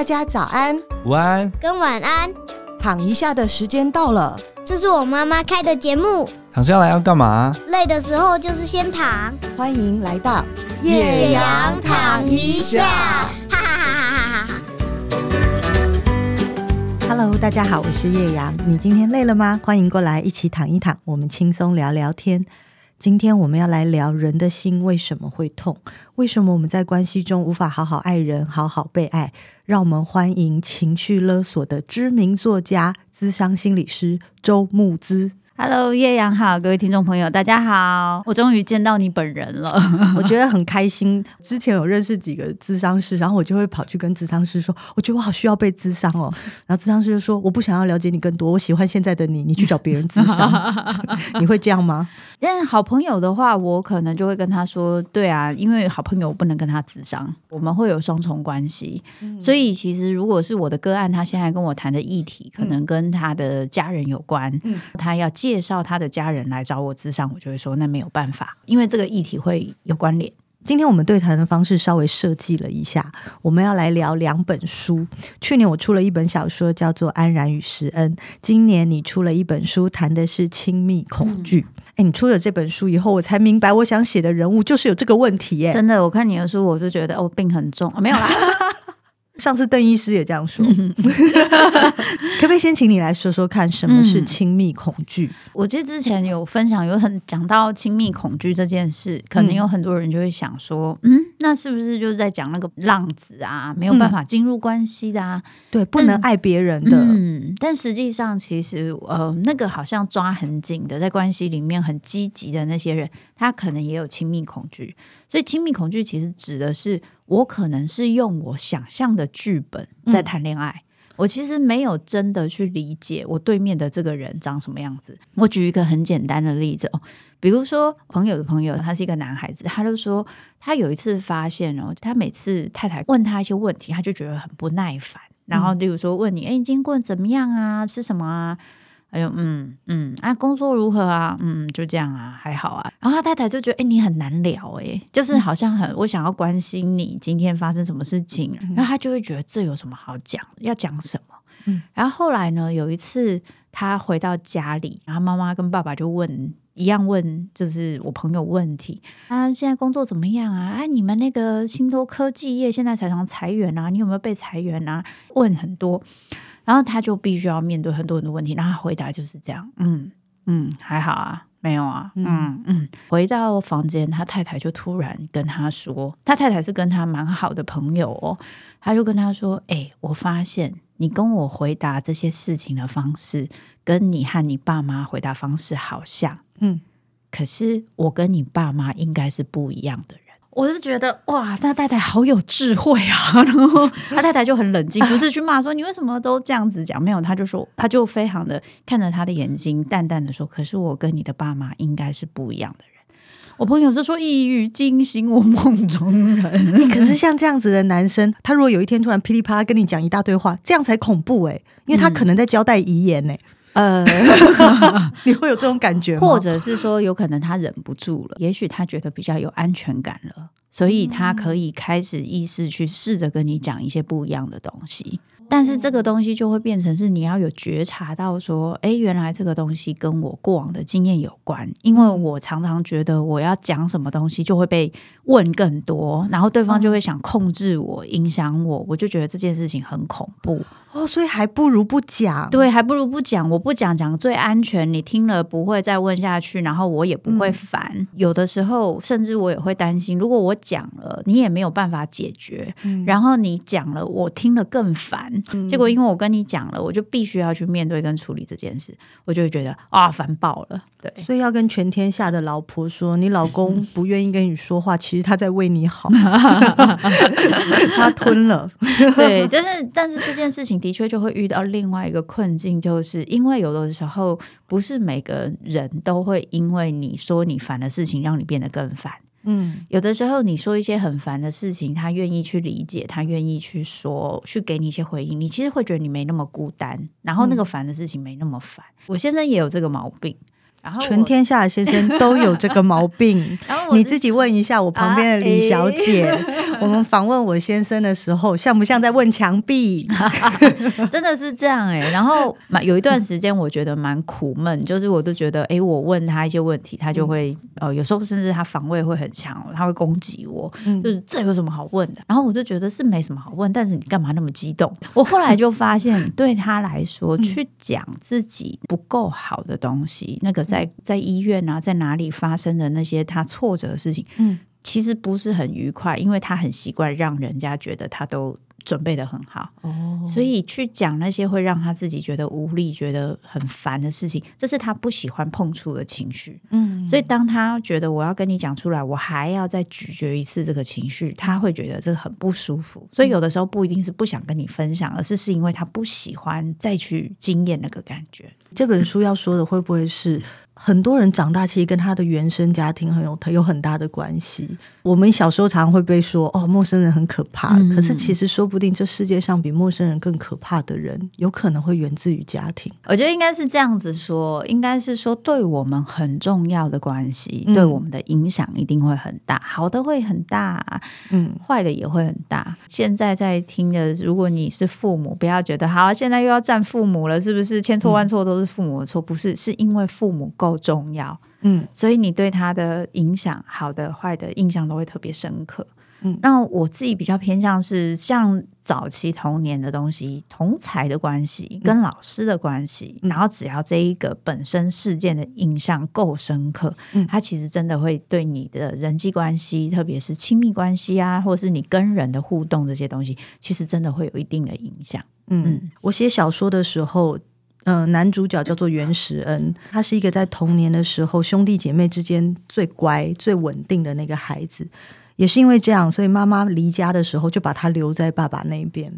大家早安、午安跟晚安。躺一下的时间到了，这是我妈妈开的节目。躺下来要干嘛？累的时候就是先躺。欢迎来到叶阳躺一下，哈哈哈哈哈哈。Hello，大家好，我是叶阳。你今天累了吗？欢迎过来一起躺一躺，我们轻松聊聊天。今天我们要来聊人的心为什么会痛？为什么我们在关系中无法好好爱人、好好被爱？让我们欢迎情绪勒索的知名作家、资商心理师周慕姿。Hello，叶阳好，各位听众朋友，大家好，我终于见到你本人了，我觉得很开心。之前有认识几个咨商师，然后我就会跑去跟咨商师说，我觉得我好需要被咨商哦。然后咨商师就说，我不想要了解你更多，我喜欢现在的你，你去找别人咨商。你会这样吗？但好朋友的话，我可能就会跟他说，对啊，因为好朋友我不能跟他咨商，我们会有双重关系。嗯、所以其实如果是我的个案，他现在跟我谈的议题，可能跟他的家人有关，嗯、他要借。介绍他的家人来找我咨商，我就会说那没有办法，因为这个议题会有关联。今天我们对谈的方式稍微设计了一下，我们要来聊两本书。去年我出了一本小说，叫做《安然与施恩》。今年你出了一本书，谈的是亲密恐惧。哎、嗯，你出了这本书以后，我才明白，我想写的人物就是有这个问题。耶，真的，我看你的书，我就觉得哦，病很重，哦、没有啦。上次邓医师也这样说，可不可以先请你来说说看，什么是亲密恐惧？嗯、我记得之前有分享，有很讲到亲密恐惧这件事，可能有很多人就会想说，嗯，嗯，那是不是就是在讲那个浪子啊，没有办法进入关系的啊？对，不能爱别人的。嗯，但实际上，其实呃，那个好像抓很紧的，在关系里面很积极的那些人，他可能也有亲密恐惧。所以，亲密恐惧其实指的是。我可能是用我想象的剧本在谈恋爱，嗯，我其实没有真的去理解我对面的这个人长什么样子。我举一个很简单的例子哦，比如说朋友的朋友，他是一个男孩子，他就说他有一次发现哦，他每次太太问他一些问题，他就觉得很不耐烦。然后，例如说问你，哎，你今天过得怎么样啊？吃什么啊？哎呦，嗯嗯，啊，工作如何啊？嗯，就这样啊，还好啊。然后他太太就觉得，哎，你很难聊，哎，就是好像很，我想要关心你今天发生什么事情，然后他就会觉得这有什么好讲？要讲什么？嗯，然后后来呢，有一次他回到家里，然后妈妈跟爸爸就问一样问，就是我朋友问题啊，现在工作怎么样啊？啊，你们那个新多科技业现在常常裁员啊，你有没有被裁员啊？问很多。然后他就必须要面对很多很多问题，然后他回答就是这样，嗯嗯，还好啊，没有啊，嗯嗯。回到房间，他太太就突然跟他说，他太太是跟他蛮好的朋友哦，他就跟他说，哎，我发现你跟我回答这些事情的方式，跟你和你爸妈回答方式好像，嗯，可是我跟你爸妈应该是不一样的人。我是觉得哇，他太太好有智慧啊！然后他太太就很冷静，不是去骂说你为什么都这样子讲，没有，他就说他就非常的看着他的眼睛，淡淡的说：“可是我跟你的爸妈应该是不一样的人。”我朋友就说：“一语惊醒我梦中人。”可是像这样子的男生，他如果有一天突然噼里啪啦跟你讲一大堆话，这样才恐怖哎，因为他可能在交代遗言呢。呃，你会有这种感觉吗？或者是说，有可能他忍不住了，也许他觉得比较有安全感了，所以他可以开始意识去试着跟你讲一些不一样的东西。但是这个东西就会变成是你要有觉察到说，哎，原来这个东西跟我过往的经验有关，因为我常常觉得我要讲什么东西就会被问更多，然后对方就会想控制我、影响我，我就觉得这件事情很恐怖。哦，所以还不如不讲。对，还不如不讲。我不讲，讲最安全。你听了不会再问下去，然后我也不会烦。嗯、有的时候，甚至我也会担心，如果我讲了，你也没有办法解决。嗯、然后你讲了，我听了更烦。嗯、结果因为我跟你讲了，我就必须要去面对跟处理这件事，我就会觉得啊，烦爆了。对，所以要跟全天下的老婆说，你老公不愿意跟你说话，其实他在为你好。他吞了。对，但是但是这件事情。的确就会遇到另外一个困境，就是因为有的时候不是每个人都会因为你说你烦的事情让你变得更烦。嗯，有的时候你说一些很烦的事情，他愿意去理解，他愿意去说，去给你一些回应，你其实会觉得你没那么孤单，然后那个烦的事情没那么烦。嗯，我先生也有这个毛病。然后全天下的先生都有这个毛病。然后你自己问一下我旁边的李小姐，啊欸、我们访问我先生的时候，像不像在问墙壁？真的是这样哎、欸。然后有一段时间，我觉得蛮苦闷，就是我都觉得，哎、欸，我问他一些问题，他就会呃，有时候甚至他防卫会很强，他会攻击我，就是这有什么好问的？然后我就觉得是没什么好问，但是你干嘛那么激动？我后来就发现，对他来说，去讲自己不够好的东西，那个。在在医院啊，在哪里发生的那些他挫折的事情，嗯，其实不是很愉快，因为他很习惯让人家觉得他都准备的很好，哦，所以去讲那些会让他自己觉得无力、觉得很烦的事情，这是他不喜欢碰触的情绪，嗯，所以当他觉得我要跟你讲出来，我还要再咀嚼一次这个情绪，他会觉得这个很不舒服。所以有的时候不一定是不想跟你分享，而是是因为他不喜欢再去经验那个感觉。这本书要说的会不会是？很多人长大其实跟他的原生家庭很有有很大的关系。我们小时候常常会被说哦，陌生人很可怕，嗯、可是其实说不定这世界上比陌生人更可怕的人，有可能会源自于家庭。我觉得应该是这样子说，应该是说对我们很重要的关系，嗯、对我们的影响一定会很大，好的会很大，嗯，坏的也会很大。现在在听的，如果你是父母，不要觉得好，现在又要站父母了，是不是千错万错都是父母的错？不是，是因为父母够。重要，嗯，所以你对他的影响，好的、坏的印象都会特别深刻。嗯，那我自己比较偏向是像早期童年的东西，同才的关系，跟老师的关系，嗯、然后只要这一个本身事件的印象够深刻，嗯，它其实真的会对你的人际关系，特别是亲密关系啊，或者是你跟人的互动这些东西，其实真的会有一定的影响。嗯，嗯，我写小说的时候。嗯、呃，男主角叫做袁石恩，他是一个在童年的时候兄弟姐妹之间最乖、最稳定的那个孩子。也是因为这样，所以妈妈离家的时候就把他留在爸爸那边。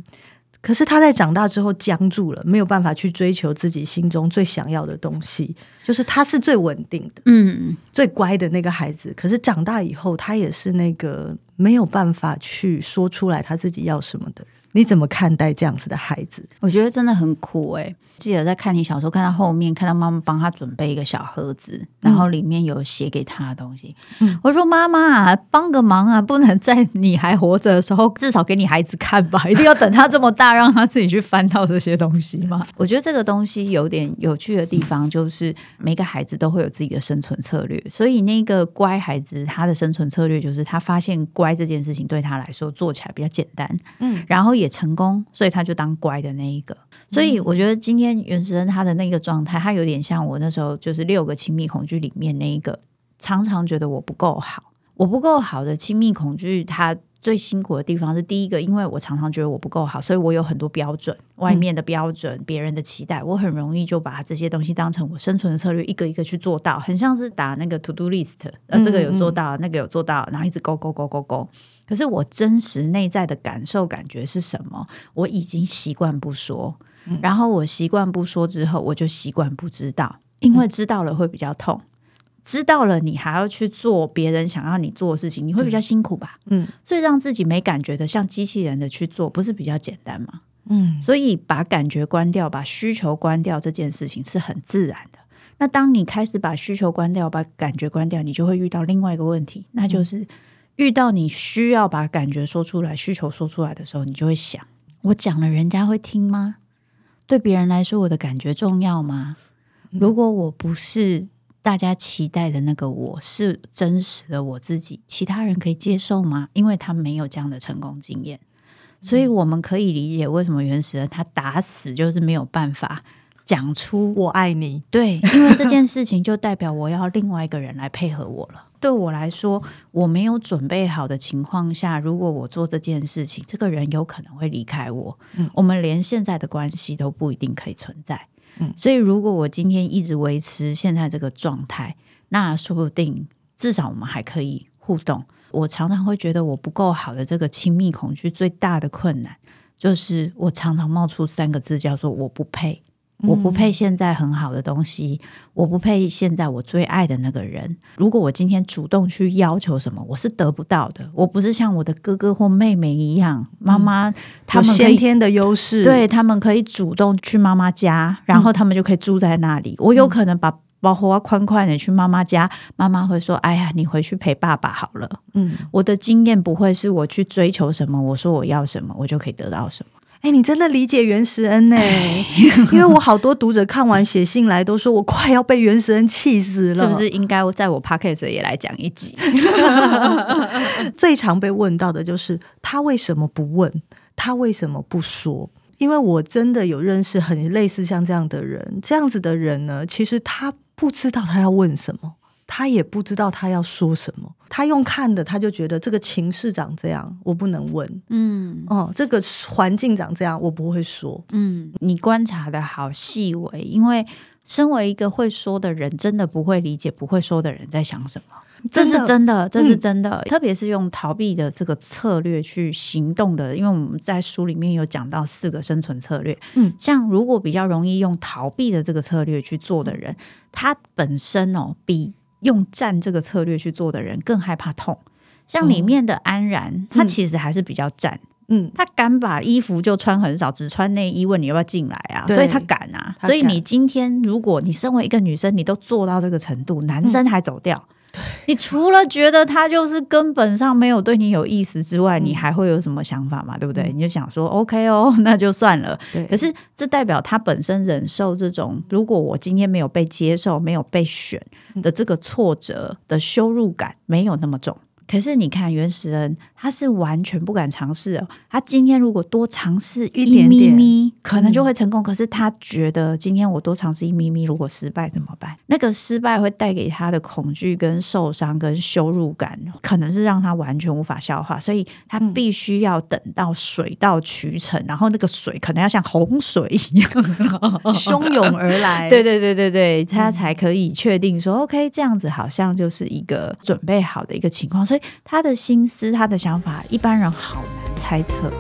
可是他在长大之后僵住了，没有办法去追求自己心中最想要的东西。就是他是最稳定的，嗯，最乖的那个孩子。可是长大以后，他也是那个没有办法去说出来他自己要什么的人。你怎么看待这样子的孩子？我觉得真的很苦哎、欸。记得在看你小时候，看到后面，看到妈妈帮他准备一个小盒子，然后里面有写给他的东西。嗯、我说：“妈妈，帮个忙啊，不能在你还活着的时候，至少给你孩子看吧。一定要等他这么大，让他自己去翻到这些东西吗？” 我觉得这个东西有点有趣的地方，就是每个孩子都会有自己的生存策略。所以那个乖孩子，他的生存策略就是他发现乖这件事情对他来说做起来比较简单，嗯，然后也成功，所以他就当乖的那一个。所以我觉得今天袁石恩他的那个状态，他有点像我那时候就是六个亲密恐惧里面那一个，常常觉得我不够好，我不够好的亲密恐惧，他最辛苦的地方是第一个，因为我常常觉得我不够好，所以我有很多标准，外面的标准，别人的期待，我很容易就把这些东西当成我生存的策略，一个一个去做到，很像是打那个 to do list，呃，这个有做到，那个有做到，然后一直勾勾勾勾勾。可是我真实内在的感受感觉是什么？我已经习惯不说。然后我习惯不说之后，我就习惯不知道，因为知道了会比较痛，知道了你还要去做别人想要你做的事情，你会比较辛苦吧？嗯，所以让自己没感觉的像机器人的去做，不是比较简单吗？嗯，所以把感觉关掉，把需求关掉这件事情是很自然的。那当你开始把需求关掉，把感觉关掉，你就会遇到另外一个问题，那就是遇到你需要把感觉说出来、需求说出来的时候，你就会想：我讲了，人家会听吗？对别人来说，我的感觉重要吗？如果我不是大家期待的那个我，是真实的我自己，其他人可以接受吗？因为他没有这样的成功经验，所以我们可以理解为什么原始人他打死就是没有办法讲出“我爱你”。对，因为这件事情就代表我要另外一个人来配合我了。对我来说，我没有准备好的情况下，如果我做这件事情，这个人有可能会离开我。嗯，我们连现在的关系都不一定可以存在。嗯，所以如果我今天一直维持现在这个状态，那说不定至少我们还可以互动。我常常会觉得我不够好的这个亲密恐惧最大的困难，就是我常常冒出三个字，叫做“我不配”。我不配现在很好的东西，我不配现在我最爱的那个人。如果我今天主动去要求什么，我是得不到的。我不是像我的哥哥或妹妹一样，妈妈他们先天的优势，对他们可以主动去妈妈家，然后他们就可以住在那里。我有可能把包括宽宽的去妈妈家，妈妈会说：“哎呀，你回去陪爸爸好了。”嗯，我的经验不会是我去追求什么，我说我要什么，我就可以得到什么。哎，你真的理解袁石恩呢？因为我好多读者看完写信来，都说我快要被袁石恩气死了。是不是应该在我 podcast 也来讲一集？最常被问到的就是他为什么不问？他为什么不说？因为我真的有认识很类似像这样的人，这样子的人呢，其实他不知道他要问什么。他也不知道他要说什么，他用看的，他就觉得这个情势长这样，我不能问。嗯，哦，这个环境长这样，我不会说。嗯，你观察的好细微，因为身为一个会说的人，真的不会理解不会说的人在想什么。这是真的，这是真的。嗯，特别是用逃避的这个策略去行动的，因为我们在书里面有讲到四个生存策略。嗯，像如果比较容易用逃避的这个策略去做的人，他本身哦比。用战这个策略去做的人更害怕痛，像里面的安然，嗯、他其实还是比较战，嗯，他敢把衣服就穿很少，只穿内衣，问你要不要进来啊，所以他敢啊。敢。所以你今天如果你身为一个女生，你都做到这个程度，男生还走掉。嗯你除了觉得他就是根本上没有对你有意思之外，嗯、你还会有什么想法嘛？对不对？嗯、你就想说 OK 哦，那就算了。对可是这代表他本身忍受这种，如果我今天没有被接受、没有被选的这个挫折的羞辱感，没有那么重。可是你看袁实恩，他是完全不敢尝试哦。他今天如果多尝试一咪咪，点点可能就会成功。嗯、可是他觉得今天我多尝试一咪咪，如果失败怎么办？那个失败会带给他的恐惧、跟受伤、跟羞辱感，可能是让他完全无法消化。所以他必须要等到水到渠成，嗯、然后那个水可能要像洪水一样 汹涌而来。对对对对对，他才可以确定说、嗯、OK，这样子好像就是一个准备好的一个情况。所以。他的心思，他的想法，一般人好难猜测。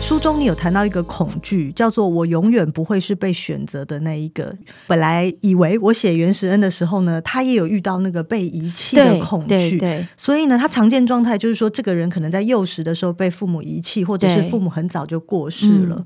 书中你有谈到一个恐惧，叫做“我永远不会是被选择的那一个”。本来以为我写袁实恩的时候呢，他也有遇到那个被遗弃的恐惧，对对对，所以呢，他常见状态就是说，这个人可能在幼时的时候被父母遗弃，或者是父母很早就过世了。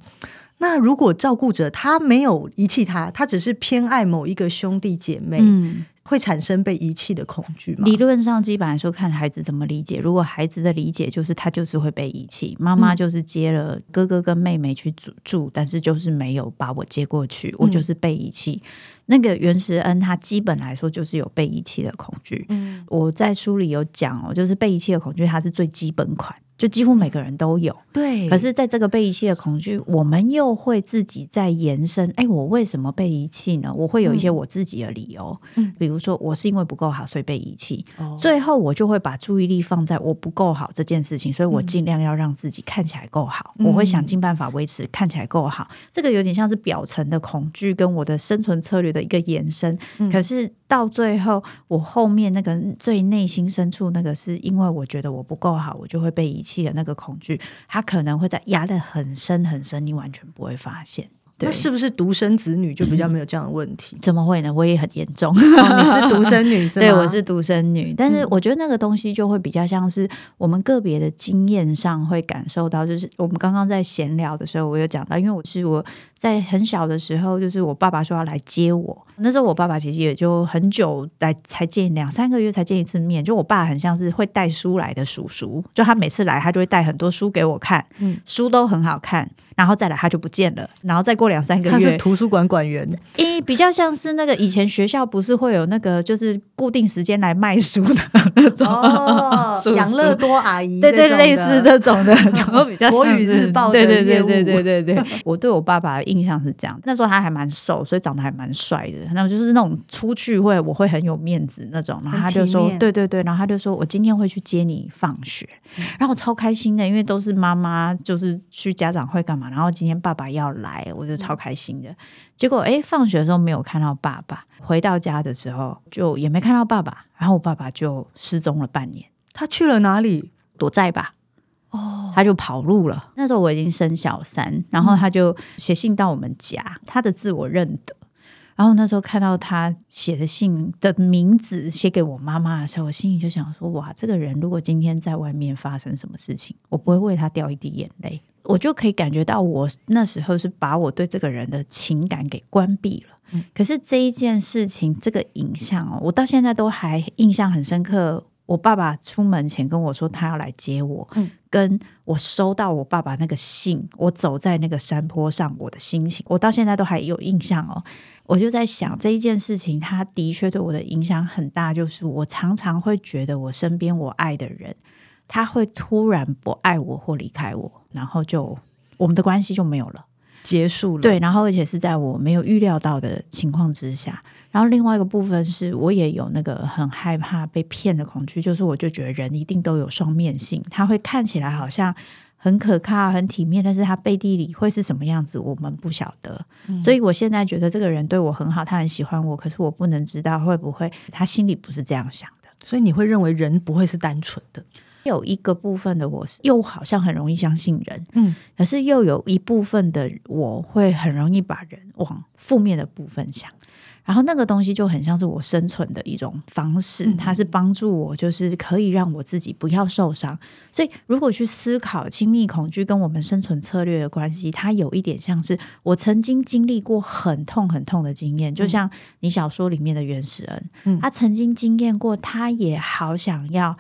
那如果照顾者他没有遗弃他，他只是偏爱某一个兄弟姐妹，嗯，会产生被遗弃的恐惧吗？理论上，基本来说看孩子怎么理解。如果孩子的理解就是他就是会被遗弃，妈妈就是接了哥哥跟妹妹去住住，嗯、但是就是没有把我接过去，我就是被遗弃。嗯、那个袁石恩他基本来说就是有被遗弃的恐惧。嗯，我在书里有讲哦，就是被遗弃的恐惧，它是最基本款。就几乎每个人都有，对。可是，在这个被遗弃的恐惧，我们又会自己在延伸。哎，我为什么被遗弃呢？我会有一些我自己的理由。嗯，比如说，我是因为不够好，所以被遗弃。哦。最后，我就会把注意力放在我不够好这件事情，所以我尽量要让自己看起来够好。嗯。我会想尽办法维持看起来够好。这个有点像是表层的恐惧跟我的生存策略的一个延伸。嗯。可是到最后，我后面那个最内心深处那个，是因为我觉得我不够好，我就会被遗弃。的那个恐惧，他可能会在压得很深很深，你完全不会发现。那是不是独生子女就比较没有这样的问题？怎么会呢？我也很严重。哦、你是独生女 是吗？对，我是独生女。但是我觉得那个东西就会比较像是我们个别的经验上会感受到，就是我们刚刚在闲聊的时候，我有讲到，因为我是我在很小的时候，就是我爸爸说要来接我，那时候我爸爸其实也就很久来才见两三个月才见一次面，就我爸很像是会带书来的叔叔，就他每次来他就会带很多书给我看，嗯，书都很好看。然后再来，他就不见了。然后再过两三个月，他是图书馆馆员。诶，比较像是那个以前学校不是会有那个，就是固定时间来卖书的那种哦，养乐多阿姨，对对，类似这种的，就比较。国语日报对对对对对对对。我对我爸爸的印象是这样，那时候他还蛮瘦，所以长得还蛮帅的。然后就是那种出去会我会很有面子那种。然后他就说，对对对，然后他就说我今天会去接你放学，然后我超开心的，因为都是妈妈，就是去家长会干嘛。然后今天爸爸要来，我就超开心的。结果哎，放学的时候没有看到爸爸，回到家的时候就也没看到爸爸，然后我爸爸就失踪了半年。他去了哪里？躲债吧。哦，他就跑路了。那时候我已经生小三，然后他就写信到我们家，他的字我认得。然后那时候看到他写的信的名字写给我妈妈的时候，我心里就想说：哇，这个人如果今天在外面发生什么事情，我不会为他掉一滴眼泪。我就可以感觉到，我那时候是把我对这个人的情感给关闭了。嗯、可是这一件事情，这个影像哦，我到现在都还印象很深刻。我爸爸出门前跟我说他要来接我，嗯、跟我收到我爸爸那个信，我走在那个山坡上，我的心情，我到现在都还有印象哦。我就在想这一件事情，他的确对我的影响很大，就是我常常会觉得我身边我爱的人，他会突然不爱我或离开我，然后就我们的关系就没有了，结束了。对，然后而且是在我没有预料到的情况之下。然后另外一个部分是我也有那个很害怕被骗的恐惧，就是我就觉得人一定都有双面性，他会看起来好像很可靠、很体面，但是他背地里会是什么样子，我们不晓得。嗯。所以我现在觉得这个人对我很好，他很喜欢我，可是我不能知道会不会他心里不是这样想的。所以你会认为人不会是单纯的？有一个部分的我是又好像很容易相信人，嗯，可是又有一部分的我会很容易把人往负面的部分想。然后那个东西就很像是我生存的一种方式，它是帮助我，就是可以让我自己不要受伤。所以，如果去思考亲密恐惧跟我们生存策略的关系，它有一点像是我曾经经历过很痛很痛的经验，就像你小说里面的原始人，他曾经经验过，他也好想要。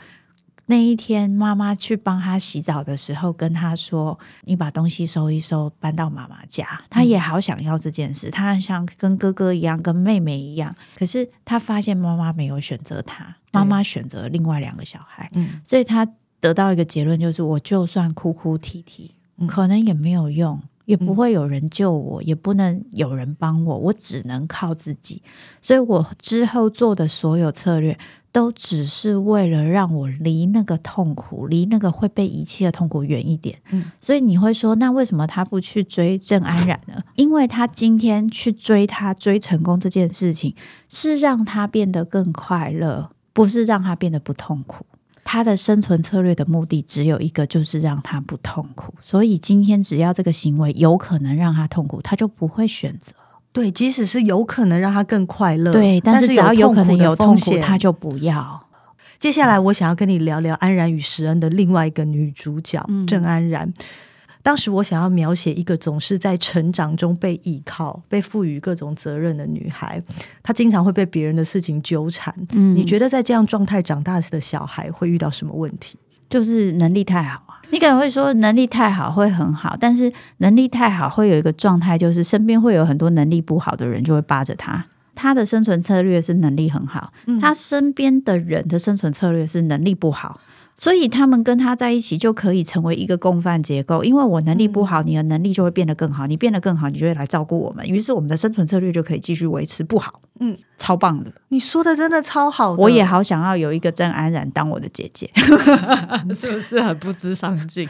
那一天，妈妈去帮他洗澡的时候，跟他说：“你把东西收一收，搬到妈妈家。”他也好想要这件事，他想跟哥哥一样，跟妹妹一样。可是他发现妈妈没有选择他，妈妈选择另外两个小孩。嗯，所以他得到一个结论，就是我就算哭哭啼啼，可能也没有用，也不会有人救我，也不能有人帮我，我只能靠自己。所以我之后做的所有策略。都只是为了让我离那个痛苦，离那个会被遗弃的痛苦远一点。嗯，所以你会说，那为什么他不去追郑安然呢？因为他今天去追他，追成功这件事情，是让他变得更快乐，不是让他变得不痛苦。他的生存策略的目的只有一个，就是让他不痛苦。所以今天只要这个行为有可能让他痛苦，他就不会选择。对，即使是有可能让他更快乐，对，但是只要有可能有痛苦，他就不要。接下来，我想要跟你聊聊安然与石恩的另外一个女主角郑、嗯、安然。当时我想要描写一个总是在成长中被依靠、被赋予各种责任的女孩，她经常会被别人的事情纠缠。嗯，你觉得在这样状态长大的小孩会遇到什么问题？就是能力太好。你可能会说能力太好会很好，但是能力太好会有一个状态，就是身边会有很多能力不好的人就会扒着他。他的生存策略是能力很好，他身边的人的生存策略是能力不好。所以他们跟他在一起就可以成为一个共犯结构，因为我能力不好，你的能力就会变得更好，你变得更好，你就会来照顾我们，于是我们的生存策略就可以继续维持不好。嗯，超棒的，你说的真的超好的，我也好想要有一个郑安然当我的姐姐，是不是很不知上进？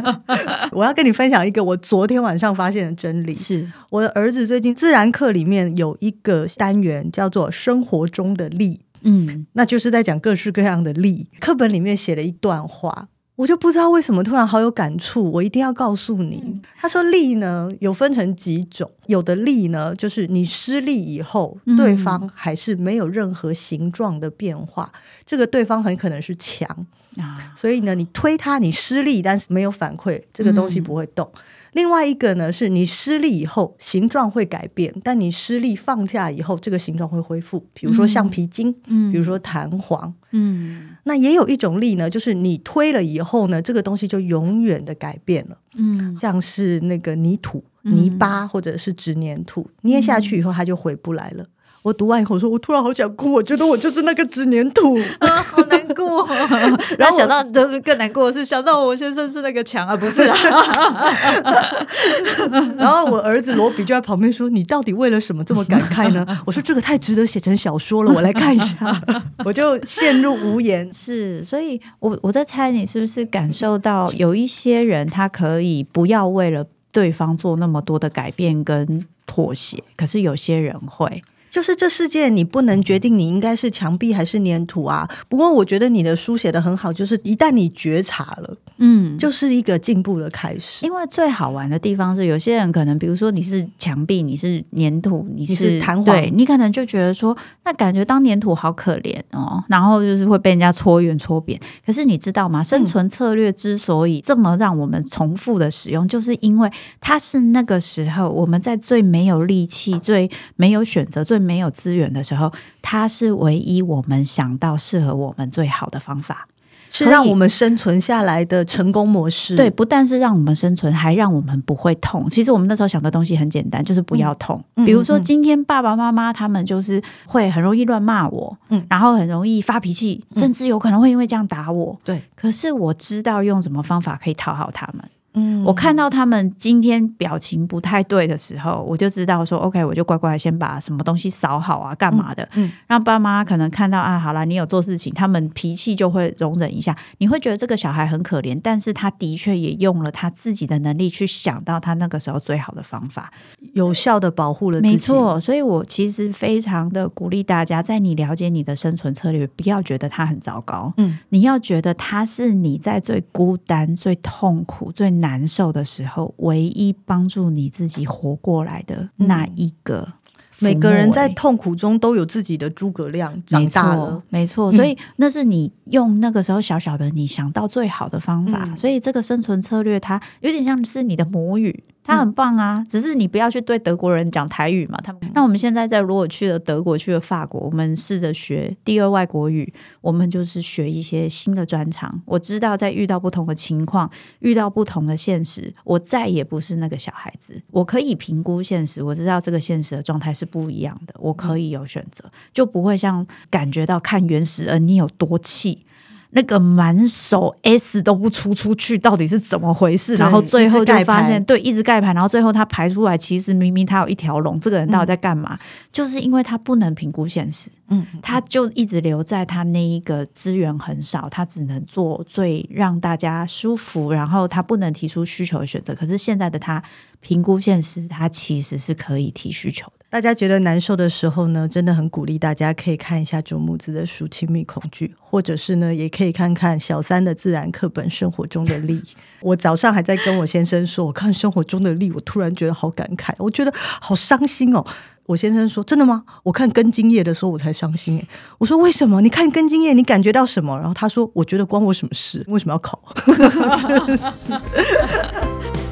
我要跟你分享一个我昨天晚上发现的真理，是我的儿子最近自然课里面有一个单元叫做生活中的力。嗯，那就是在讲各式各样的力。课本里面写了一段话，我就不知道为什么突然好有感触，我一定要告诉你。他说力呢有分成几种，有的力呢就是你失力以后，对方还是没有任何形状的变化，这个对方很可能是墙啊，所以呢你推他，你失力，但是没有反馈，这个东西不会动。另外一个呢，是你失力以后形状会改变，但你失力放下以后，这个形状会恢复。比如说橡皮筋，嗯，比如说弹簧，嗯。那也有一种力呢，就是你推了以后呢，这个东西就永远的改变了，嗯，像是那个泥土、泥巴或者是纸粘土，捏下去以后它就回不来了。我读完以后说，我突然好想哭，我觉得我就是那个纸粘土啊，好难过。然后想到就是更难过的是，想到我先生是那个墙啊，不是啊。然后我儿子罗比就在旁边说：“你到底为了什么这么感慨呢？” 我说：“这个太值得写成小说了，我来看一下。”我就陷入无言。是，所以我我在猜，你是不是感受到有一些人他可以不要为了对方做那么多的改变跟妥协，可是有些人会。就是这世界，你不能决定你应该是墙壁还是粘土啊。不过我觉得你的书写的很好，就是一旦你觉察了，嗯，就是一个进步的开始。因为最好玩的地方是，有些人可能，比如说你是墙壁，你是粘土，你是弹簧，对，你可能就觉得说，那感觉当粘土好可怜哦，然后就是会被人家搓圆搓扁。可是你知道吗？生存策略之所以这么让我们重复的使用，嗯、就是因为它是那个时候我们在最没有力气、最没有选择、最没有资源的时候，它是唯一我们想到适合我们最好的方法。是让我们生存下来的成功模式。对，不但是让我们生存，还让我们不会痛。其实我们那时候想的东西很简单，就是不要痛。嗯、比如说，今天爸爸妈妈他们就是会很容易乱骂我，嗯，然后很容易发脾气，甚至有可能会因为这样打我。对、嗯，可是我知道用什么方法可以讨好他们。嗯，我看到他们今天表情不太对的时候，我就知道说，OK，我就乖乖先把什么东西扫好啊，干嘛的？嗯，嗯，让爸妈可能看到啊，好啦，你有做事情，他们脾气就会容忍一下。你会觉得这个小孩很可怜，但是他的确也用了他自己的能力去想到他那个时候最好的方法，有效的保护了自己。没错，所以我其实非常的鼓励大家，在你了解你的生存策略，不要觉得他很糟糕，嗯，你要觉得他是你在最孤单、最痛苦、最难受的时候，唯一帮助你自己活过来的那一个。每个人在痛苦中都有自己的诸葛亮，长大了，没错。所以那是你用那个时候小小的你想到最好的方法。嗯、所以这个生存策略，它有点像是你的母语。他很棒啊，嗯、只是你不要去对德国人讲台语嘛。他们那我们现在在如果去了德国，去了法国，我们试着学第二外国语，我们就是学一些新的专长。我知道在遇到不同的情况，遇到不同的现实，我再也不是那个小孩子。我可以评估现实，我知道这个现实的状态是不一样的，我可以有选择，就不会像感觉到看原始人你有多气。那个满手 S 都不出出去，到底是怎么回事？然后最后就发现，对，一直盖盘，然后最后他排出来，其实明明他有一条龙，这个人到底在干嘛？嗯、就是因为他不能评估现实，嗯，他就一直留在他那一个资源很少，他只能做最让大家舒服，然后他不能提出需求的选择。可是现在的他评估现实，他其实是可以提需求的。大家觉得难受的时候呢，真的很鼓励大家可以看一下周木子的书《亲密恐惧》，或者是呢，也可以看看小三的自然课本《生活中的力》。我早上还在跟我先生说，我看《生活中的力》，我突然觉得好感慨，我觉得好伤心哦。我先生说：“真的吗？我看根茎叶的时候我才伤心。”，我说：“为什么？你看根茎叶，你感觉到什么？”然后他说：“我觉得关我什么事？为什么要考？”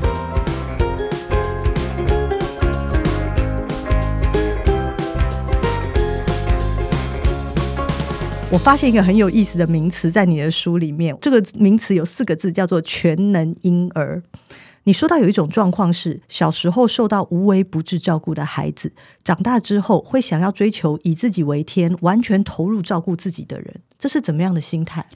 我发现一个很有意思的名词在你的书里面，这个名词有四个字，叫做“全能婴儿”。你说到有一种状况是，小时候受到无微不至照顾的孩子，长大之后会想要追求以自己为天，完全投入照顾自己的人，这是怎么样的心态？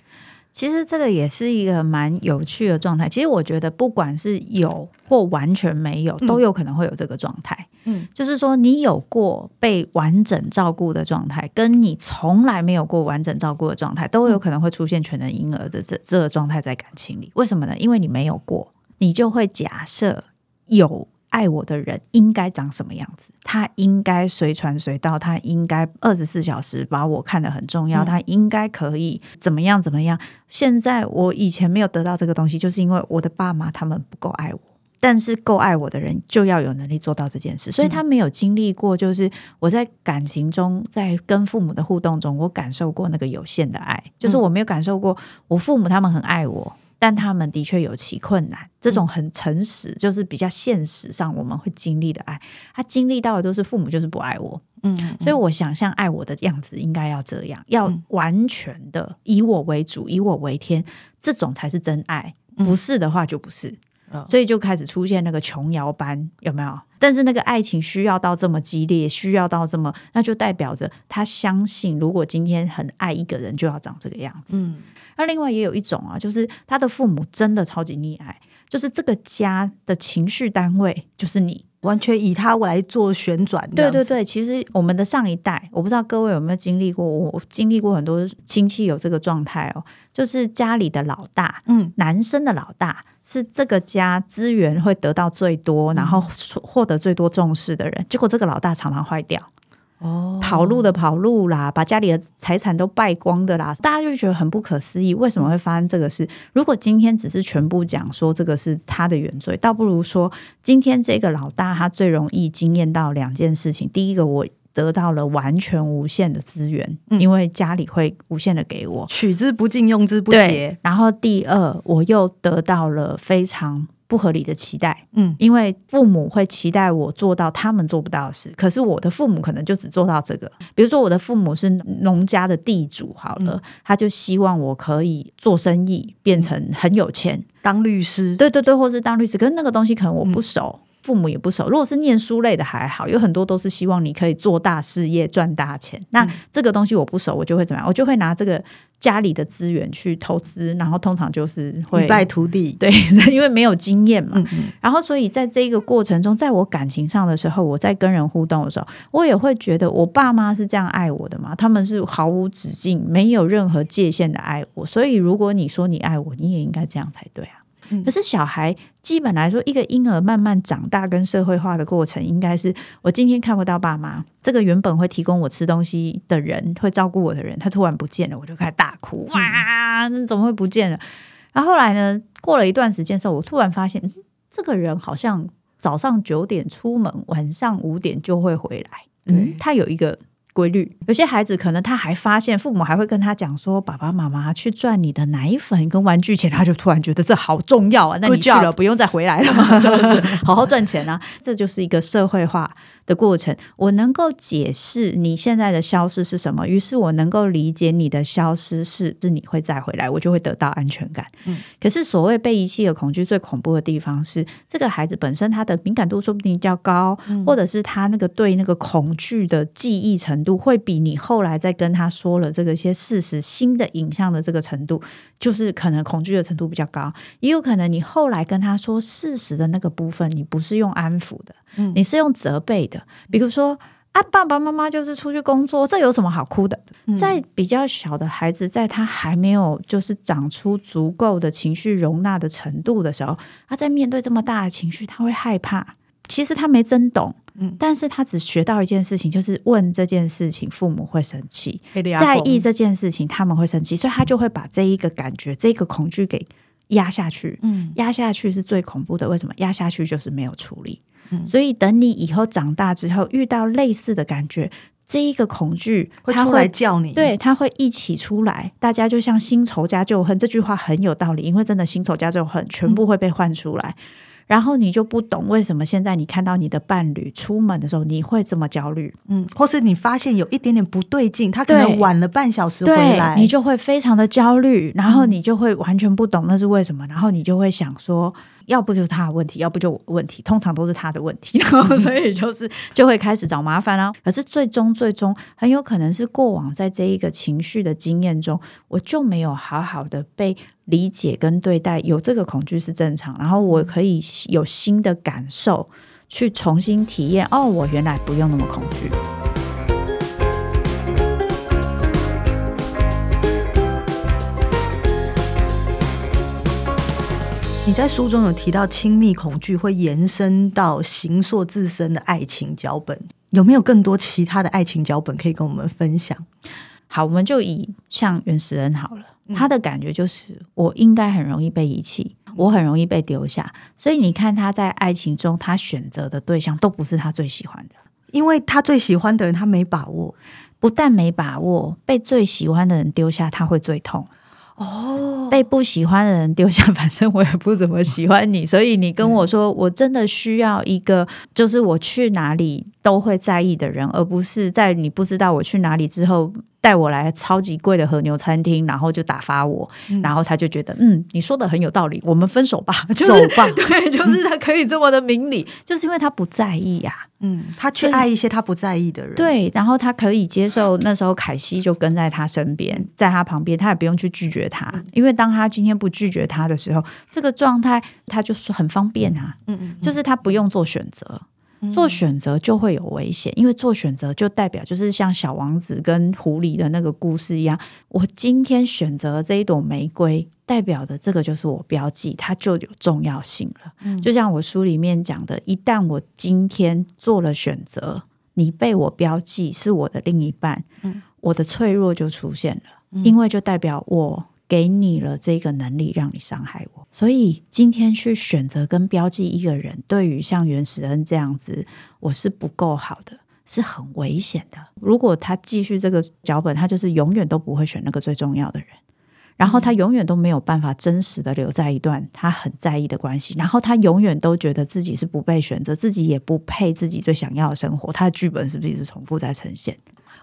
其实这个也是一个蛮有趣的状态。其实我觉得，不管是有或完全没有，都有可能会有这个状态。嗯，就是说，你有过被完整照顾的状态，跟你从来没有过完整照顾的状态，都有可能会出现全能婴儿的这这个状态在感情里。为什么呢？因为你没有过，你就会假设有。爱我的人应该长什么样子？他应该随传随到，他应该二十四小时把我看得很重要，嗯、他应该可以怎么样怎么样？现在我以前没有得到这个东西，就是因为我的爸妈他们不够爱我。但是够爱我的人就要有能力做到这件事，所以他没有经历过，就是我在感情中，在跟父母的互动中，我感受过那个有限的爱，就是我没有感受过我父母他们很爱我。但他们的确有其困难，这种很诚实，就是比较现实上我们会经历的爱，他经历到的都是父母就是不爱我，嗯，嗯，所以我想象爱我的样子应该要这样，要完全的以我为主，以我为天，这种才是真爱，不是的话就不是，所以就开始出现那个琼瑶班，有没有？但是那个爱情需要到这么激烈，需要到这么，那就代表着他相信，如果今天很爱一个人，就要长这个样子，嗯。那另外也有一种啊，就是他的父母真的超级溺爱，就是这个家的情绪单位就是你，完全以他来做旋转。对对对，其实我们的上一代，我不知道各位有没有经历过，我经历过很多亲戚有这个状态哦，就是家里的老大，嗯，男生的老大是这个家资源会得到最多，然后获得最多重视的人，结果这个老大常常坏掉。哦，跑路的跑路啦，把家里的财产都败光的啦，大家就觉得很不可思议，为什么会发生这个事？如果今天只是全部讲说这个是他的原罪，倒不如说今天这个老大他最容易惊艳到两件事情。第一个，我得到了完全无限的资源，嗯、因为家里会无限的给我，取之不尽，用之不竭。然后第二，我又得到了非常。不合理的期待，嗯，因为父母会期待我做到他们做不到的事，可是我的父母可能就只做到这个。比如说，我的父母是农家的地主，好了，嗯，他就希望我可以做生意，变成很有钱，当律师，对对对，或是当律师。可是那个东西可能我不熟。嗯父母也不熟，如果是念书类的还好，有很多都是希望你可以做大事业赚大钱。那这个东西我不熟，我就会怎么样？我就会拿这个家里的资源去投资，然后通常就是会一败涂地。对，因为没有经验嘛。嗯嗯。然后所以在这个过程中，在我感情上的时候，我在跟人互动的时候，我也会觉得我爸妈是这样爱我的嘛？他们是毫无止境、没有任何界限的爱我。所以如果你说你爱我，你也应该这样才对啊。可是小孩基本来说，一个婴儿慢慢长大跟社会化的过程，应该是我今天看不到爸妈，这个原本会提供我吃东西的人，会照顾我的人，他突然不见了，我就开始大哭，哇，那怎么会不见了？然后后来呢，过了一段时间之后，我突然发现，这个人好像早上九点出门，晚上五点就会回来，嗯，他有一个。规律，有些孩子可能他还发现父母还会跟他讲说：“爸爸妈妈去赚你的奶粉跟玩具钱。”他就突然觉得这好重要啊！那你去了不用再回来了吗？就是好好赚钱啊！这就是一个社会化的过程。我能够解释你现在的消失是什么，于是我能够理解你的消失是是你会再回来，我就会得到安全感。嗯，可是所谓被遗弃的恐惧最恐怖的地方是，这个孩子本身他的敏感度说不定较高，嗯，或者是他那个对那个恐惧的记忆程度。会比你后来再跟他说了这个一些事实、新的影像的这个程度，就是可能恐惧的程度比较高。也有可能你后来跟他说事实的那个部分，你不是用安抚的，嗯，你是用责备的。比如说啊，爸爸妈妈就是出去工作，这有什么好哭的？嗯，在比较小的孩子，在他还没有就是长出足够的情绪容纳的程度的时候，他在面对这么大的情绪，他会害怕。其实他没真懂。嗯，但是他只学到一件事情，就是问这件事情，父母会生气；在意这件事情，他们会生气，所以他就会把这一个感觉、这个恐惧给压下去。嗯，压下去是最恐怖的。为什么？压下去就是没有处理。嗯，所以等你以后长大之后，遇到类似的感觉，这一个恐惧会出来叫你，对，他会一起出来。大家就像新仇加旧恨，这句话很有道理，因为真的新仇加旧恨全部会被唤出来。嗯然后你就不懂为什么现在你看到你的伴侣出门的时候你会这么焦虑，嗯，或是你发现有一点点不对劲，他可能晚了半小时回来，你就会非常的焦虑，然后你就会完全不懂那是为什么，然后你就会想说。要不就是他的问题，要不就我问题，通常都是他的问题，所以就是就会开始找麻烦啊。可是最终最终很有可能是过往在这一个情绪的经验中，我就没有好好的被理解跟对待，有这个恐惧是正常，然后我可以有新的感受去重新体验。哦，我原来不用那么恐惧。你在书中有提到亲密恐惧会延伸到形塑自身的爱情脚本，有没有更多其他的爱情脚本可以跟我们分享？好，我们就以像原始人好了，他的感觉就是我应该很容易被遗弃，我很容易被丢下，所以你看他在爱情中，他选择的对象都不是他最喜欢的，因为他最喜欢的人他没把握，不但没把握，被最喜欢的人丢下，他会最痛。哦，被不喜欢的人丢下，反正我也不怎么喜欢你，所以你跟我说，我真的需要一个，就是我去哪里都会在意的人，而不是在你不知道我去哪里之后。带我来超级贵的和牛餐厅，然后就打发我，嗯、然后他就觉得，嗯，你说的很有道理，我们分手吧，就是、走吧。对，就是他可以这么的明理，就是因为他不在意呀、啊，嗯，他去爱一些他不在意的人，对，然后他可以接受。那时候凯西就跟在他身边，在他旁边，他也不用去拒绝他，嗯、因为当他今天不拒绝他的时候，这个状态他就是很方便啊，嗯嗯，就是他不用做选择。做选择就会有危险，因为做选择就代表就是像小王子跟狐狸的那个故事一样。我今天选择这一朵玫瑰，代表的这个就是我标记，它就有重要性了。就像我书里面讲的，一旦我今天做了选择，你被我标记是我的另一半，嗯，我的脆弱就出现了，嗯，因为就代表我给你了这个能力，让你伤害我。所以今天去选择跟标记一个人，对于像袁石恩这样子，我是不够好的，是很危险的。如果他继续这个脚本，他就是永远都不会选那个最重要的人。然后他永远都没有办法真实的留在一段他很在意的关系，然后他永远都觉得自己是不被选择，自己也不配自己最想要的生活。他的剧本是不是一直重复在呈现？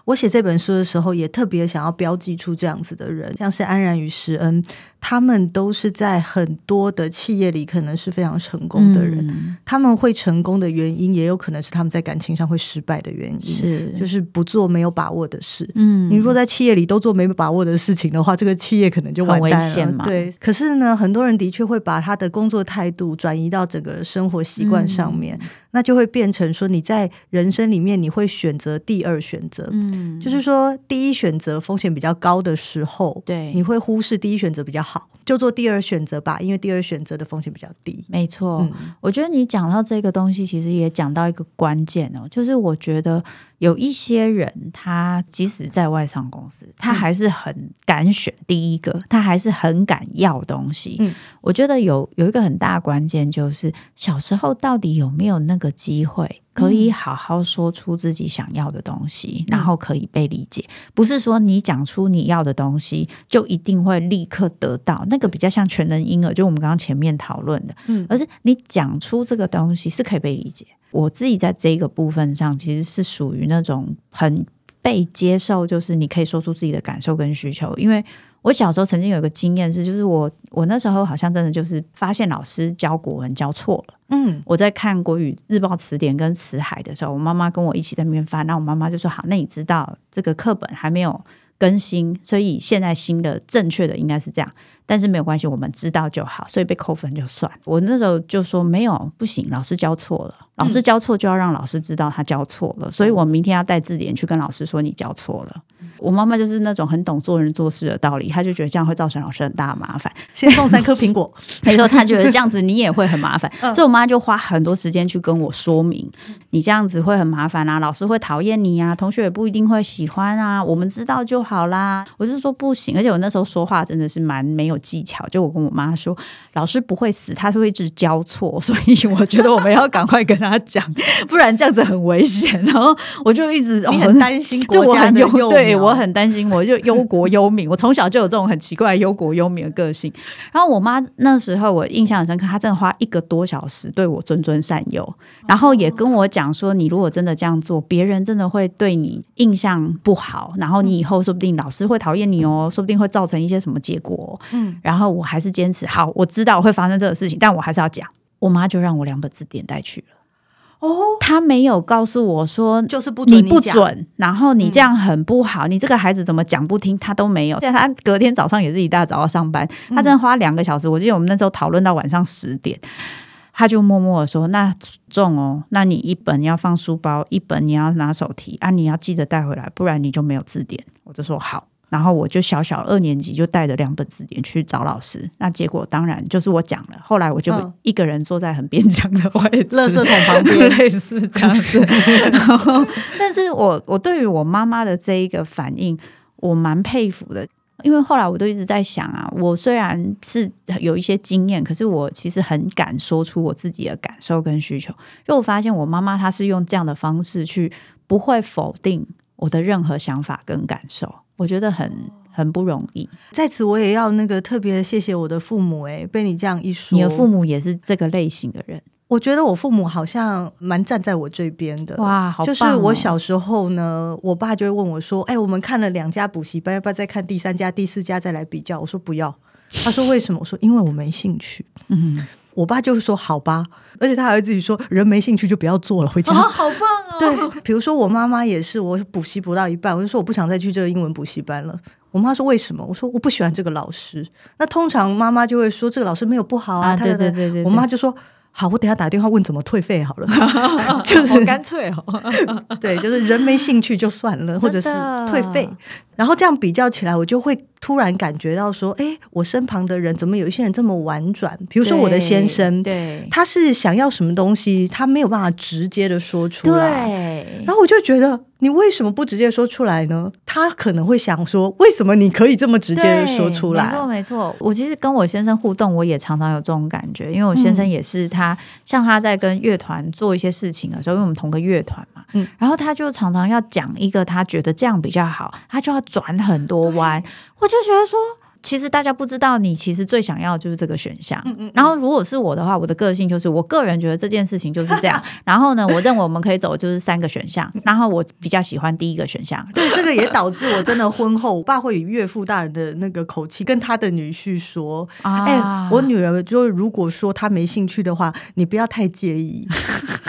我写这本书的时候，也特别想要标记出这样子的人，像是安然与石恩，他们都是在很多的企业里可能是非常成功的人。嗯、他们会成功的原因，也有可能是他们在感情上会失败的原因，是就是不做没有把握的事。嗯，你如果在企业里都做没把握的事情的话，这个企业可能就完蛋了。对，可是呢，很多人的确会把他的工作态度转移到整个生活习惯上面。嗯那就会变成说，你在人生里面你会选择第二选择，嗯，就是说第一选择风险比较高的时候，对，你会忽视第一选择比较好，就做第二选择吧，因为第二选择的风险比较低。没错，嗯，我觉得你讲到这个东西，其实也讲到一个关键哦，就是我觉得。有一些人，他即使在外商公司，他还是很敢选第一个，他还是很敢要东西。嗯，我觉得有有一个很大的关键，就是小时候到底有没有那个机会，可以好好说出自己想要的东西，然后可以被理解。不是说你讲出你要的东西，就一定会立刻得到。那个比较像全能婴儿，就我们刚刚前面讨论的，嗯，而是你讲出这个东西是可以被理解。我自己在这个部分上，其实是属于那种很被接受，就是你可以说出自己的感受跟需求。因为我小时候曾经有一个经验是，就是我我那时候好像真的就是发现老师教国文教错了。嗯，我在看国语日报词典跟辞海的时候，我妈妈跟我一起在那边翻，那我妈妈就说：“好，那你知道这个课本还没有更新，所以现在新的正确的应该是这样。”但是没有关系，我们知道就好，所以被扣分就算。我那时候就说没有，不行，老师教错了，老师教错就要让老师知道他教错了，所以我明天要带字典去跟老师说你教错了。我妈妈就是那种很懂做人做事的道理，她就觉得这样会造成老师很大的麻烦。先送三颗苹果，没错，她觉得这样子你也会很麻烦，所以我妈就花很多时间去跟我说明，你这样子会很麻烦啊，老师会讨厌你啊，同学也不一定会喜欢啊，我们知道就好啦。我就说不行，而且我那时候说话真的是蛮没有技巧，就我跟我妈说，老师不会死，他会一直教错，所以我觉得我们要赶快跟他讲，不然这样子很危险。然后我就一直你很担心 国家的幼对我。我很担心，我就忧国忧民。我从小就有这种很奇怪忧国忧民的个性。然后我妈那时候我印象很深刻，她真的花一个多小时对我谆谆善诱，然后也跟我讲说，你如果真的这样做，别人真的会对你印象不好，然后你以后说不定老师会讨厌你哦，说不定会造成一些什么结果。嗯，然后我还是坚持，好，我知道会发生这个事情，但我还是要讲。我妈就让我两本字典带去了。哦，他没有告诉我说，就是不准你，你不准，然后你这样很不好，嗯、你这个孩子怎么讲不听，他都没有。现在他隔天早上也是一大早要上班，他真的花两个小时。我记得我们那时候讨论到晚上十点，他就默默的说：“那重哦，那你一本要放书包，一本你要拿手提啊，你要记得带回来，不然你就没有字典。”我就说好。然后我就小小二年级就带着两本字典去找老师，那结果当然就是我讲了。后来我就一个人坐在很边疆的位置，垃圾桶旁边，类似这样子。然后，但是我我对于我妈妈的这一个反应，我蛮佩服的，因为后来我都一直在想啊，我虽然是有一些经验，可是我其实很敢说出我自己的感受跟需求。就我发现我妈妈她是用这样的方式去不会否定我的任何想法跟感受。我觉得很很不容易，在此我也要那个特别谢谢我的父母，哎，被你这样一说，你的父母也是这个类型的人。我觉得我父母好像蛮站在我这边的，哇，好哦！就是我小时候呢，我爸就会问我说：“哎，我们看了两家补习班，要不要再看第三家、第四家再来比较？”我说不要。他说为什么？我说因为我没兴趣。嗯。我爸就是说好吧，而且他还会自己说，人没兴趣就不要做了，回家。哦，好棒哦！对，比如说我妈妈也是，我补习补到一半，我就说我不想再去这个英文补习班了。我妈说为什么？我说我不喜欢这个老师。那通常妈妈就会说这个老师没有不好啊。他对对对对。我妈就说好，我等下打电话问怎么退费好了，就是干脆哦。对，就是人没兴趣就算了，或者是退费。然后这样比较起来，我就会突然感觉到说，哎，我身旁的人怎么有一些人这么婉转？比如说我的先生，对，他是想要什么东西，他没有办法直接的说出来。对，然后我就觉得。你为什么不直接说出来呢？他可能会想说，为什么你可以这么直接的说出来？没错，没错。我其实跟我先生互动，我也常常有这种感觉，因为我先生也是他，嗯、像他在跟乐团做一些事情的时候，因为我们同个乐团嘛，嗯，然后他就常常要讲一个他觉得这样比较好，他就要转很多弯，我就觉得说。其实大家不知道，你其实最想要的就是这个选项。嗯嗯。然后，如果是我的话，我的个性就是，我个人觉得这件事情就是这样。然后呢，我认为我们可以走就是三个选项。然后我比较喜欢第一个选项。对，这个也导致我真的婚后，我爸会以岳父大人的那个口气跟他的女婿说：“啊、哎，我女儿就如果说她没兴趣的话，你不要太介意，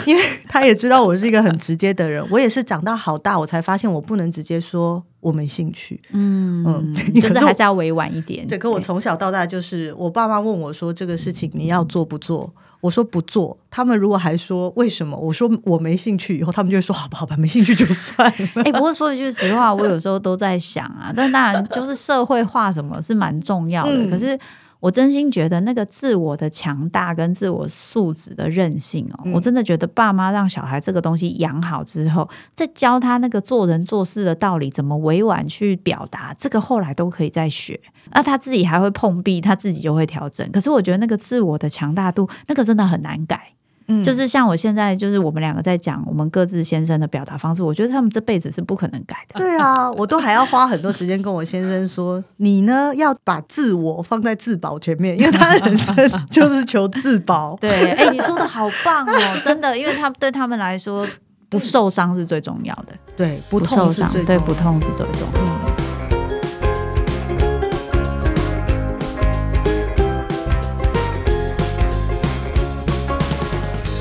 因为 他也知道我是一个很直接的人。我也是长到好大，我才发现我不能直接说。”我没兴趣，嗯嗯，就是还是要委婉一点。对，可我从小到大就是，我爸妈问我说这个事情你要做不做，我说不做。他们如果还说为什么，我说我没兴趣，以后他们就会说好吧好吧，没兴趣就算了。哎、欸，不过说一句实话，我有时候都在想啊，但当然就是社会化什么是蛮重要的，嗯、可是。我真心觉得那个自我的强大跟自我素质的韧性哦，嗯、我真的觉得爸妈让小孩这个东西养好之后，再教他那个做人做事的道理，怎么委婉去表达，这个后来都可以再学。那他自己还会碰壁，他自己就会调整。可是我觉得那个自我的强大度，那个真的很难改。嗯，就是像我现在，就是我们两个在讲我们各自先生的表达方式，我觉得他们这辈子是不可能改的。对啊，我都还要花很多时间跟我先生说，你呢要把自我放在自保前面，因为他人生 就是求自保。对，哎、欸，你说的好棒哦，真的，因为他对他们来说，不受伤是最重要的。对，不受伤，对，不痛是最重要的。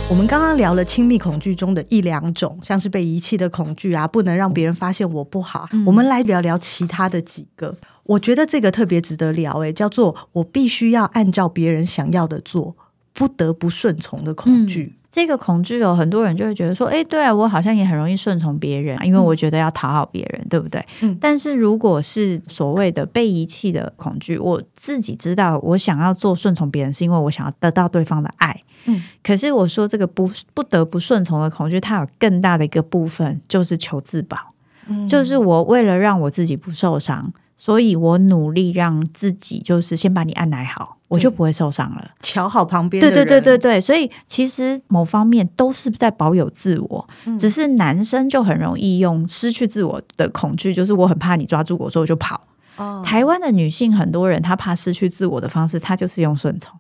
我们刚刚聊了亲密恐惧中的一两种，像是被遗弃的恐惧啊，不能让别人发现我不好。嗯、我们来聊聊其他的几个，我觉得这个特别值得聊。诶，叫做我必须要按照别人想要的做，不得不顺从的恐惧。嗯、这个恐惧有很多人就会觉得说，诶，对啊，我好像也很容易顺从别人，因为我觉得要讨好别人，嗯、对不对？嗯。但是如果是所谓的被遗弃的恐惧，我自己知道，我想要做顺从别人，是因为我想要得到对方的爱。嗯，可是我说这个不不得不顺从的恐惧，它有更大的一个部分，就是求自保。嗯，就是我为了让我自己不受伤，所以我努力让自己就是先把你按奶好，我就不会受伤了。瞧好旁边，对对对对对，所以其实某方面都是在保有自我，嗯，只是男生就很容易用失去自我的恐惧，就是我很怕你抓住我，所以我就跑。哦，台湾的女性很多人，她怕失去自我的方式，她就是用顺从。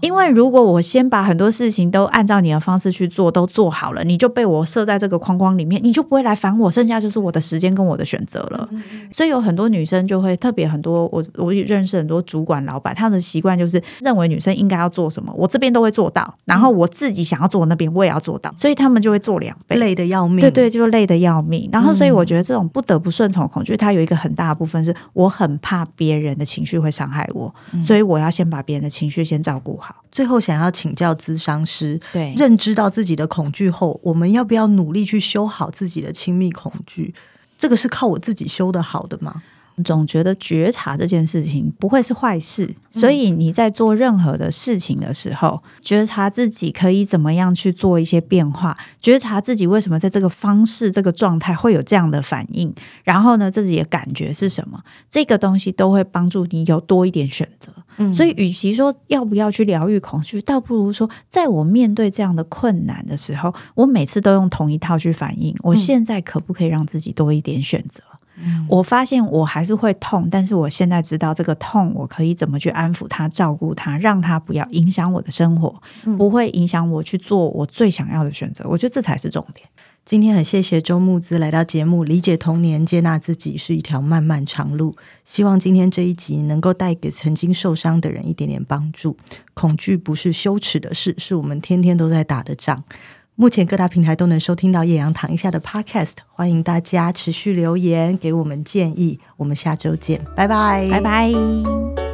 因为如果我先把很多事情都按照你的方式去做，都做好了，你就被我设在这个框框里面，你就不会来烦我，剩下就是我的时间跟我的选择了。嗯嗯，所以有很多女生就会特别很多，我我也认识很多主管老板，他们的习惯就是认为女生应该要做什么，我这边都会做到，然后我自己想要做那边我也要做到，所以他们就会做两倍，累得要命。对对，就累得要命。然后所以我觉得这种不得不顺从恐惧，它有一个很大的部分是我很怕别人的情绪会伤害我，嗯、所以我要先把别人的情绪先照顾好。最后想要请教咨商师，对，认知到自己的恐惧后，我们要不要努力去修好自己的亲密恐惧？这个是靠我自己修的好的吗？总觉得觉察这件事情不会是坏事，所以你在做任何的事情的时候，觉察自己可以怎么样去做一些变化，觉察自己为什么在这个方式、这个状态会有这样的反应，然后呢，自己的感觉是什么，这个东西都会帮助你有多一点选择。嗯，所以与其说要不要去疗愈恐惧，倒不如说，在我面对这样的困难的时候，我每次都用同一套去反应。我现在可不可以让自己多一点选择？嗯，我发现我还是会痛，但是我现在知道这个痛，我可以怎么去安抚他、照顾他，让他不要影响我的生活，不会影响我去做我最想要的选择。我觉得这才是重点。今天很谢谢周木之来到节目，理解童年，接纳自己是一条漫漫长路。希望今天这一集能够带给曾经受伤的人一点点帮助。恐惧不是羞耻的事，是我们天天都在打的仗。目前各大平台都能收听到叶阳躺一下的 Podcast，欢迎大家持续留言给我们建议。我们下周见，拜拜，拜拜。